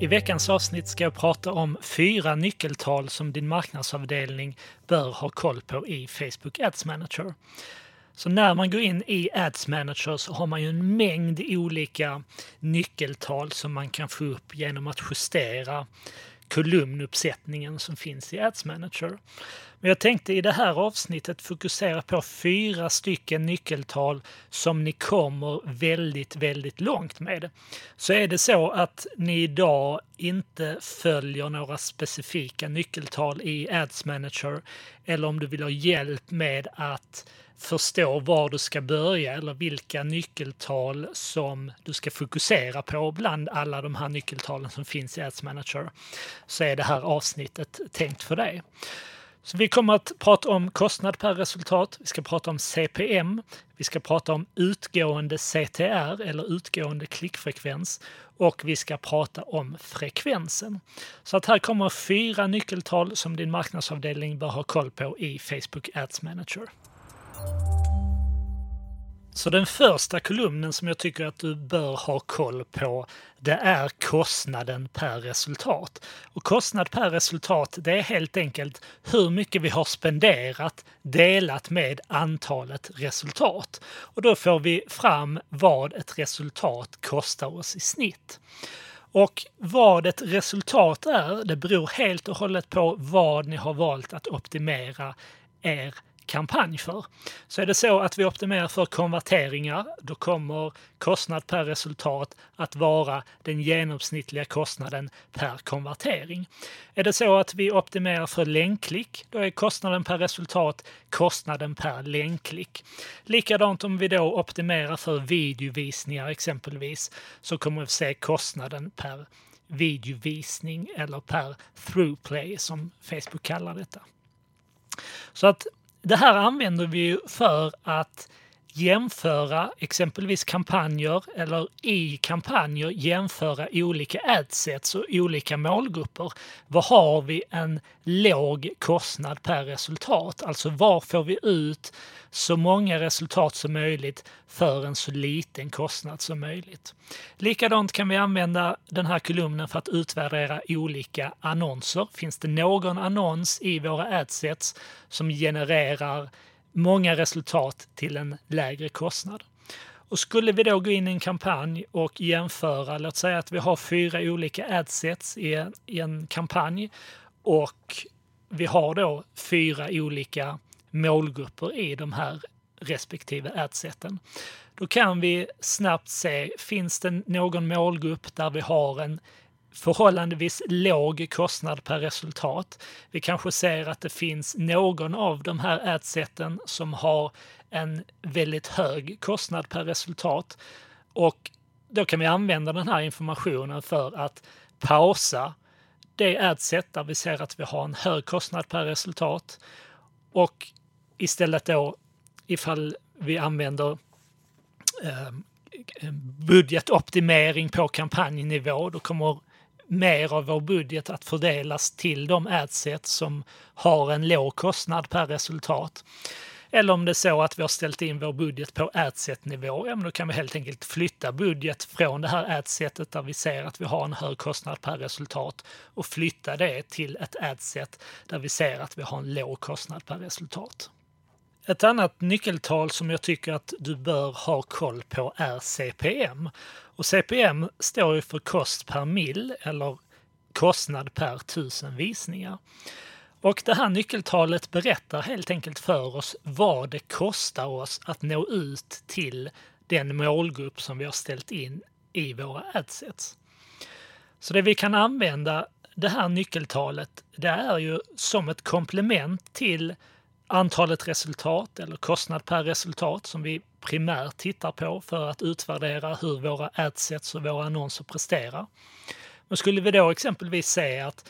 I veckans avsnitt ska jag prata om fyra nyckeltal som din marknadsavdelning bör ha koll på i Facebook Ads Manager. Så när man går in i Ads Manager så har man ju en mängd olika nyckeltal som man kan få upp genom att justera kolumnuppsättningen som finns i Ads Manager. Men jag tänkte i det här avsnittet fokusera på fyra stycken nyckeltal som ni kommer väldigt, väldigt långt med. Så är det så att ni idag inte följer några specifika nyckeltal i Ads Manager eller om du vill ha hjälp med att förstå var du ska börja eller vilka nyckeltal som du ska fokusera på bland alla de här nyckeltalen som finns i Ads Manager så är det här avsnittet tänkt för dig. Så vi kommer att prata om kostnad per resultat, vi ska prata om CPM, vi ska prata om utgående CTR eller utgående klickfrekvens och vi ska prata om frekvensen. Så att här kommer fyra nyckeltal som din marknadsavdelning bör ha koll på i Facebook Ads Manager. Så den första kolumnen som jag tycker att du bör ha koll på det är kostnaden per resultat. Och kostnad per resultat det är helt enkelt hur mycket vi har spenderat delat med antalet resultat. Och då får vi fram vad ett resultat kostar oss i snitt. Och vad ett resultat är, det beror helt och hållet på vad ni har valt att optimera er kampanj för. Så är det så att vi optimerar för konverteringar, då kommer kostnad per resultat att vara den genomsnittliga kostnaden per konvertering. Är det så att vi optimerar för länkklick, då är kostnaden per resultat kostnaden per länkklick. Likadant om vi då optimerar för videovisningar exempelvis, så kommer vi se kostnaden per videovisning eller per throughplay som Facebook kallar detta. Så att det här använder vi för att jämföra exempelvis kampanjer eller i kampanjer jämföra olika adsets och olika målgrupper. Var har vi en låg kostnad per resultat? Alltså var får vi ut så många resultat som möjligt för en så liten kostnad som möjligt. Likadant kan vi använda den här kolumnen för att utvärdera olika annonser. Finns det någon annons i våra adsets som genererar många resultat till en lägre kostnad. Och skulle vi då gå in i en kampanj och jämföra, låt säga att vi har fyra olika adsets i en, i en kampanj och vi har då fyra olika målgrupper i de här respektive adseten. Då kan vi snabbt se, finns det någon målgrupp där vi har en förhållandevis låg kostnad per resultat. Vi kanske ser att det finns någon av de här adseten som har en väldigt hög kostnad per resultat och då kan vi använda den här informationen för att pausa det adset där vi ser att vi har en hög kostnad per resultat och istället då ifall vi använder eh, budgetoptimering på kampanjnivå, då kommer mer av vår budget att fördelas till de adset som har en låg kostnad per resultat. Eller om det är så att vi har ställt in vår budget på adset-nivå, ja, men då kan vi helt enkelt flytta budget från det här adsetet där vi ser att vi har en hög kostnad per resultat och flytta det till ett adset där vi ser att vi har en låg kostnad per resultat. Ett annat nyckeltal som jag tycker att du bör ha koll på är CPM. Och CPM står ju för kost per mil eller kostnad per tusen visningar. Och det här nyckeltalet berättar helt enkelt för oss vad det kostar oss att nå ut till den målgrupp som vi har ställt in i våra adsets. Så det vi kan använda det här nyckeltalet, det är ju som ett komplement till antalet resultat eller kostnad per resultat som vi primärt tittar på för att utvärdera hur våra adsets och våra annonser presterar. Men skulle vi då exempelvis se att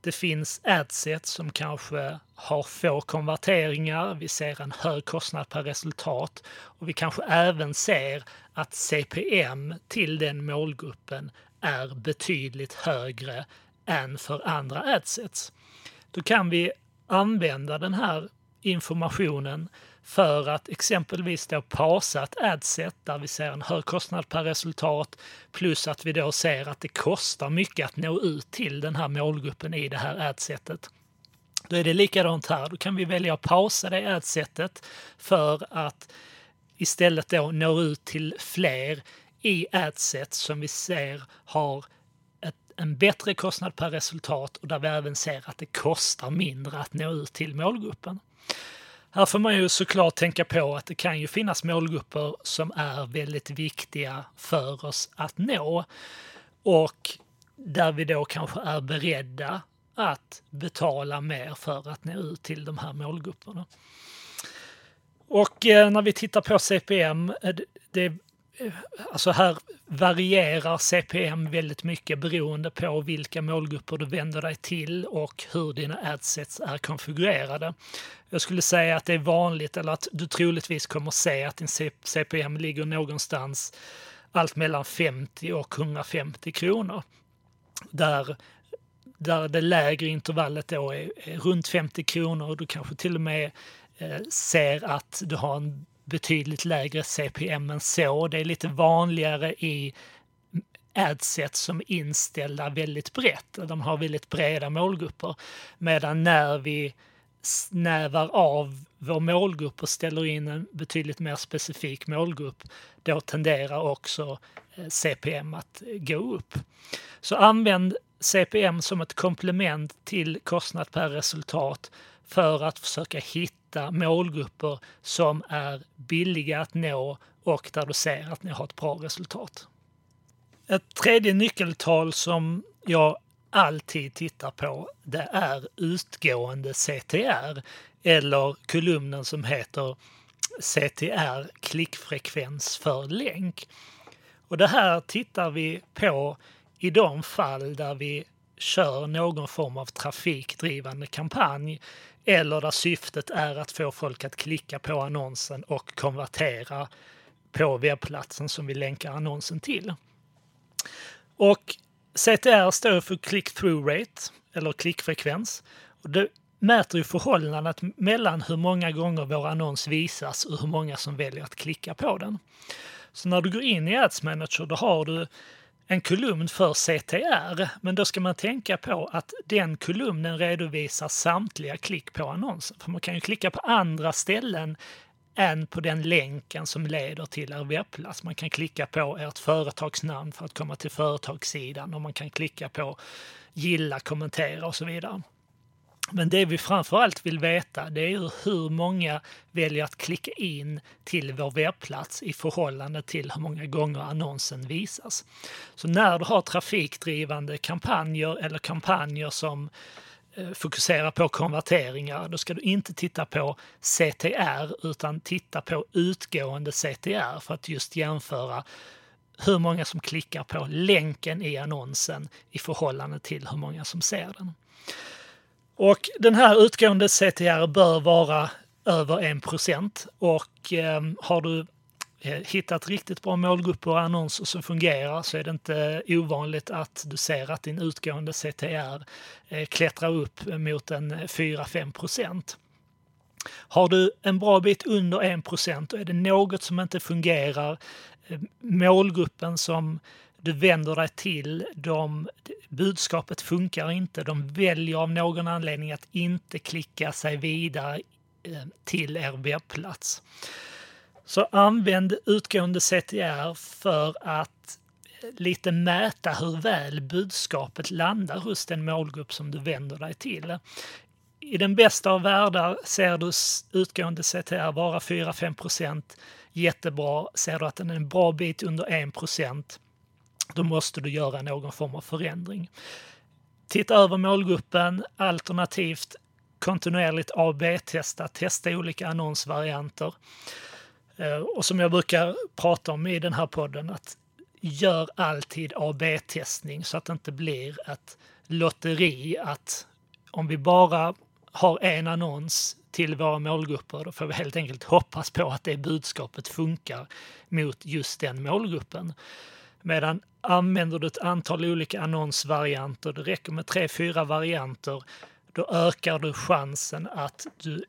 det finns adsets som kanske har få konverteringar, vi ser en hög kostnad per resultat och vi kanske även ser att CPM till den målgruppen är betydligt högre än för andra adsets. Då kan vi använda den här informationen för att exempelvis då pasa ett adset där vi ser en hög kostnad per resultat plus att vi då ser att det kostar mycket att nå ut till den här målgruppen i det här adsetet. Då är det likadant här. Då kan vi välja att pausa det adsetet för att istället då nå ut till fler i adset som vi ser har ett, en bättre kostnad per resultat och där vi även ser att det kostar mindre att nå ut till målgruppen. Här får man ju såklart tänka på att det kan ju finnas målgrupper som är väldigt viktiga för oss att nå och där vi då kanske är beredda att betala mer för att nå ut till de här målgrupperna. Och eh, när vi tittar på CPM, eh, det, alltså här varierar CPM väldigt mycket beroende på vilka målgrupper du vänder dig till och hur dina adsets är konfigurerade. Jag skulle säga att det är vanligt, eller att du troligtvis kommer se att din CPM ligger någonstans allt mellan 50 och 150 kronor. Där, där det lägre intervallet då är, är runt 50 kronor och du kanske till och med eh, ser att du har en betydligt lägre CPM än så. Det är lite vanligare i adset som är inställda väldigt brett. De har väldigt breda målgrupper. Medan när vi snävar av vår målgrupp och ställer in en betydligt mer specifik målgrupp, då tenderar också eh, CPM att gå upp. Så använd CPM som ett komplement till kostnad per resultat för att försöka hitta målgrupper som är billiga att nå och där du ser att ni har ett bra resultat. Ett tredje nyckeltal som jag alltid tittar på det är utgående CTR eller kolumnen som heter CTR klickfrekvens för länk. Och det här tittar vi på i de fall där vi kör någon form av trafikdrivande kampanj eller där syftet är att få folk att klicka på annonsen och konvertera på webbplatsen som vi länkar annonsen till. Och CTR står för click-through rate, eller klickfrekvens. Och det mäter ju förhållandet mellan hur många gånger vår annons visas och hur många som väljer att klicka på den. Så när du går in i Ads Manager då har du en kolumn för CTR, men då ska man tänka på att den kolumnen redovisar samtliga klick på annonsen. För man kan ju klicka på andra ställen än på den länken som leder till er webbplats. Man kan klicka på ert företagsnamn för att komma till företagssidan och man kan klicka på gilla, kommentera och så vidare. Men det vi framförallt vill veta det är hur många väljer att klicka in till vår webbplats i förhållande till hur många gånger annonsen visas. Så när du har trafikdrivande kampanjer eller kampanjer som eh, fokuserar på konverteringar, då ska du inte titta på CTR utan titta på utgående CTR för att just jämföra hur många som klickar på länken i annonsen i förhållande till hur många som ser den. Och den här utgående CTR bör vara över 1% och eh, har du eh, hittat riktigt bra målgrupper och annonser som fungerar så är det inte ovanligt att du ser att din utgående CTR eh, klättrar upp mot en 4-5% Har du en bra bit under 1 och är det något som inte fungerar, eh, målgruppen som du vänder dig till, dem, budskapet funkar inte, de väljer av någon anledning att inte klicka sig vidare eh, till er webbplats. Så använd utgående CTR för att eh, lite mäta hur väl budskapet landar hos den målgrupp som du vänder dig till. I den bästa av världar ser du utgående CTR vara 4-5 procent. jättebra. Ser du att den är en bra bit under 1 då måste du göra någon form av förändring. Titta över målgruppen, alternativt kontinuerligt AB-testa, testa olika annonsvarianter. Eh, och som jag brukar prata om i den här podden, att gör alltid AB-testning så att det inte blir ett lotteri att om vi bara har en annons till våra målgrupper, då får vi helt enkelt hoppas på att det budskapet funkar mot just den målgruppen. Medan använder du ett antal olika annonsvarianter, det räcker med tre, fyra varianter, då ökar du chansen att du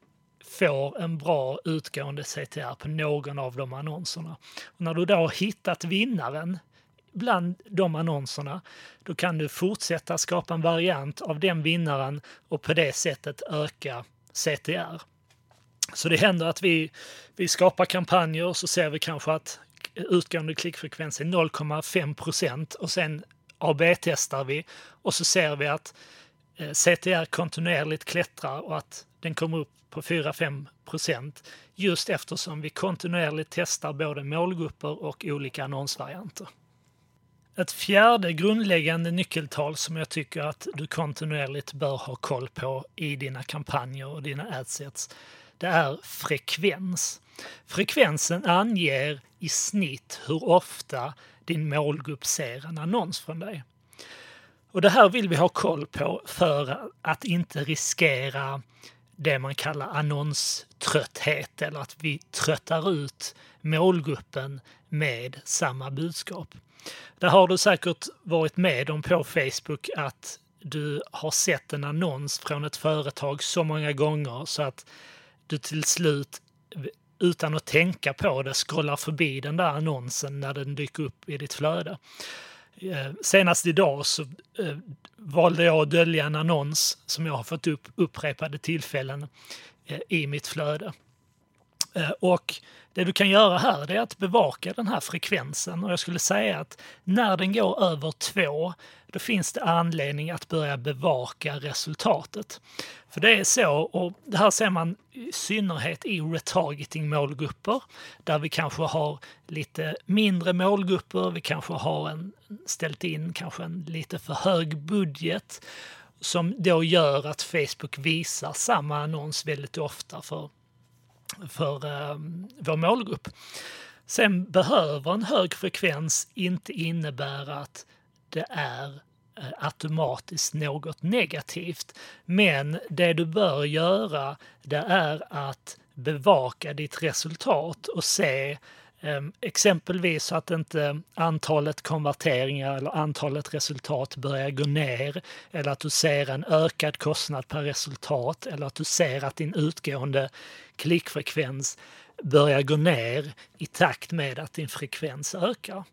får en bra utgående CTR på någon av de annonserna. Och när du då har hittat vinnaren bland de annonserna, då kan du fortsätta skapa en variant av den vinnaren och på det sättet öka CTR. Så det händer att vi, vi skapar kampanjer och så ser vi kanske att utgående klickfrekvens är 0,5 procent och sen AB-testar vi och så ser vi att eh, CTR kontinuerligt klättrar och att den kommer upp på 4-5 procent just eftersom vi kontinuerligt testar både målgrupper och olika annonsvarianter. Ett fjärde grundläggande nyckeltal som jag tycker att du kontinuerligt bör ha koll på i dina kampanjer och dina adsets, det är frekvens. Frekvensen anger i snitt hur ofta din målgrupp ser en annons från dig. Och det här vill vi ha koll på för att inte riskera det man kallar annonströtthet eller att vi tröttar ut målgruppen med samma budskap. Det har du säkert varit med om på Facebook att du har sett en annons från ett företag så många gånger så att du till slut utan att tänka på det scrollar förbi den där annonsen när den dyker upp i ditt flöde. Eh, senast idag så eh, valde jag att dölja en annons som jag har fått upp upprepade tillfällen eh, i mitt flöde. Eh, och det du kan göra här är att bevaka den här frekvensen och jag skulle säga att när den går över 2 då finns det anledning att börja bevaka resultatet. För det är så, och det här ser man i synnerhet i retargeting målgrupper där vi kanske har lite mindre målgrupper, vi kanske har en, ställt in kanske en lite för hög budget som då gör att Facebook visar samma annons väldigt ofta för för eh, vår målgrupp. Sen behöver en hög frekvens inte innebära att det är eh, automatiskt något negativt. Men det du bör göra det är att bevaka ditt resultat och se Ehm, exempelvis så att inte antalet konverteringar eller antalet resultat börjar gå ner eller att du ser en ökad kostnad per resultat eller att du ser att din utgående klickfrekvens börjar gå ner i takt med att din frekvens ökar.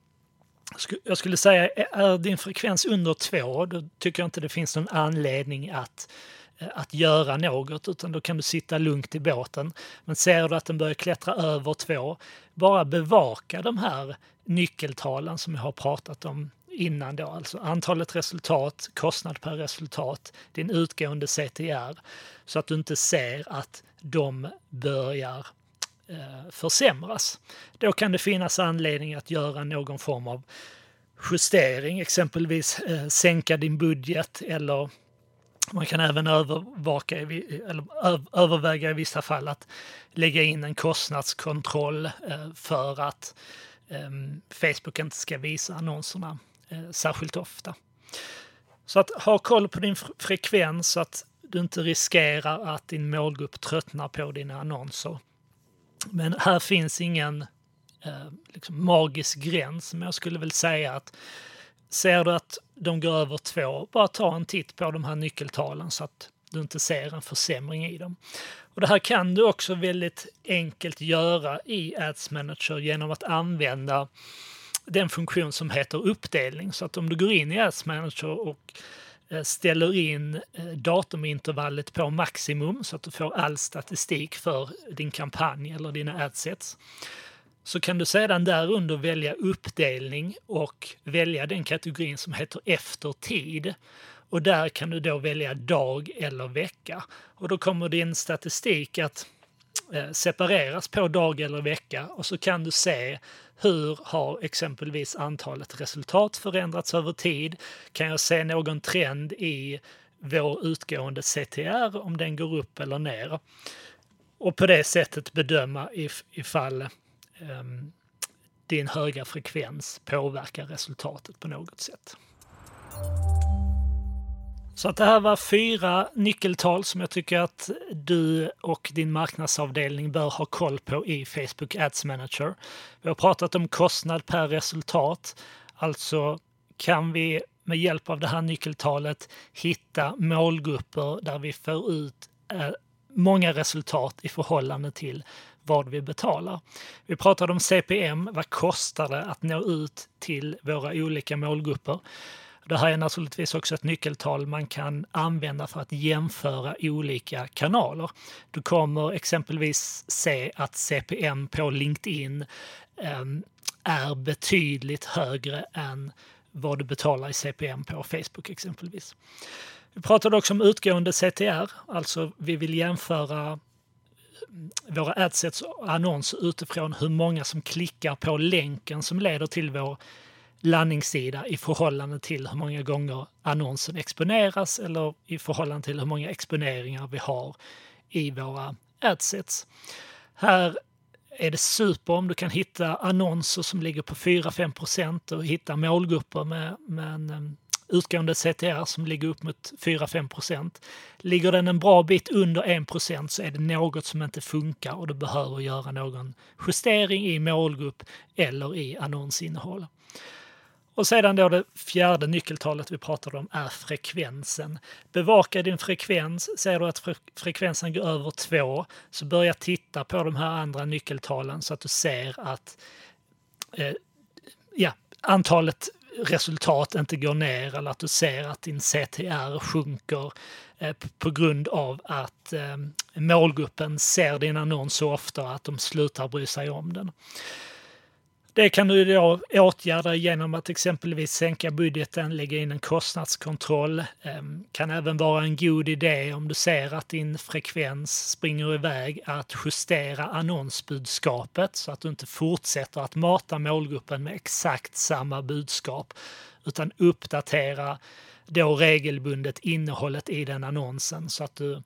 Jag skulle säga, är din frekvens under två, då tycker jag inte det finns någon anledning att att göra något utan då kan du sitta lugnt i båten. Men ser du att den börjar klättra över två, bara bevaka de här nyckeltalen som jag har pratat om innan då, alltså antalet resultat, kostnad per resultat, din utgående CTR, så att du inte ser att de börjar eh, försämras. Då kan det finnas anledning att göra någon form av justering, exempelvis eh, sänka din budget eller man kan även övervaka, eller överväga i vissa fall att lägga in en kostnadskontroll eh, för att ehm, Facebook inte ska visa annonserna eh, särskilt ofta. Så att ha koll på din frekvens så att du inte riskerar att din målgrupp tröttnar på dina annonser. Men här finns ingen eh, liksom magisk gräns, men jag skulle väl säga att Ser du att de går över två, bara ta en titt på de här nyckeltalen så att du inte ser en försämring i dem. Och det här kan du också väldigt enkelt göra i Ads Manager genom att använda den funktion som heter uppdelning. Så att om du går in i Ads Manager och eh, ställer in eh, datumintervallet på maximum så att du får all statistik för din kampanj eller dina adsets så kan du sedan därunder välja uppdelning och välja den kategorin som heter efter tid. Och där kan du då välja dag eller vecka. Och då kommer din statistik att eh, separeras på dag eller vecka och så kan du se hur har exempelvis antalet resultat förändrats över tid? Kan jag se någon trend i vår utgående CTR om den går upp eller ner? Och på det sättet bedöma if, ifall um, din höga frekvens påverkar resultatet på något sätt. Så att det här var fyra nyckeltal som jag tycker att du och din marknadsavdelning bör ha koll på i Facebook Ads Manager. Vi har pratat om kostnad per resultat, alltså kan vi med hjälp av det här nyckeltalet hitta målgrupper där vi får ut eh, många resultat i förhållande till vad vi betalar. Vi pratade om CPM, vad kostar det att nå ut till våra olika målgrupper? Det här är naturligtvis också ett nyckeltal man kan använda för att jämföra olika kanaler. Du kommer exempelvis se att CPM på LinkedIn ehm, är betydligt högre än vad du betalar i CPM på Facebook exempelvis. Vi pratade också om utgående CTR, alltså vi vill jämföra våra adsets annonser utifrån hur många som klickar på länken som leder till vår landningssida i förhållande till hur många gånger annonsen exponeras eller i förhållande till hur många exponeringar vi har i våra adsets. Här är det super om du kan hitta annonser som ligger på 4-5% och hitta målgrupper med, med en utgående CTR som ligger upp mot 4-5 procent. Ligger den en bra bit under 1 procent så är det något som inte funkar och du behöver göra någon justering i målgrupp eller i annonsinnehåll. Och sedan då det fjärde nyckeltalet vi pratade om är frekvensen. Bevaka din frekvens. Ser du att frekvensen går över 2 så börja titta på de här andra nyckeltalen så att du ser att eh, ja, antalet resultat inte går ner eller att du ser att din CTR sjunker eh, på grund av att eh, målgruppen ser din annons så ofta att de slutar bry sig om den. Det kan du då åtgärda genom att exempelvis sänka budgeten, lägga in en kostnadskontroll. Ehm, kan även vara en god idé om du ser att din frekvens springer iväg att justera annonsbudskapet så att du inte fortsätter att mata målgruppen med exakt samma budskap utan uppdatera då regelbundet innehållet i den annonsen så att du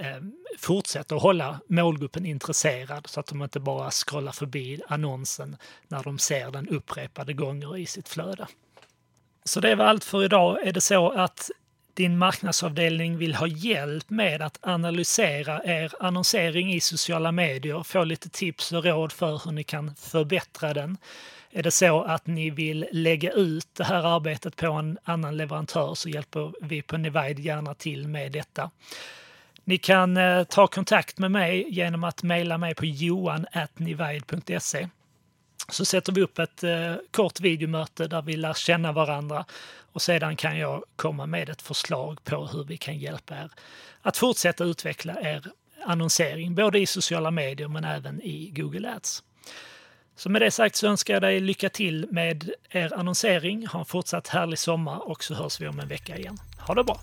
Ehm, fortsätter att hålla målgruppen intresserad så att de inte bara scrollar förbi annonsen när de ser den upprepade gånger i sitt flöde. Så det var allt för idag. Är det så att din marknadsavdelning vill ha hjälp med att analysera er annonsering i sociala medier, få lite tips och råd för hur ni kan förbättra den. Är det så att ni vill lägga ut det här arbetet på en annan leverantör så hjälper vi på Nivide gärna till med detta. Ni kan eh, ta kontakt med mig genom att mejla mig på johan.nivide.se så sätter vi upp ett eh, kort videomöte där vi lär känna varandra och sedan kan jag komma med ett förslag på hur vi kan hjälpa er att fortsätta utveckla er annonsering, både i sociala medier men även i Google Ads. Så med det sagt så önskar jag dig lycka till med er annonsering. Ha en fortsatt härlig sommar och så hörs vi om en vecka igen. Ha det bra!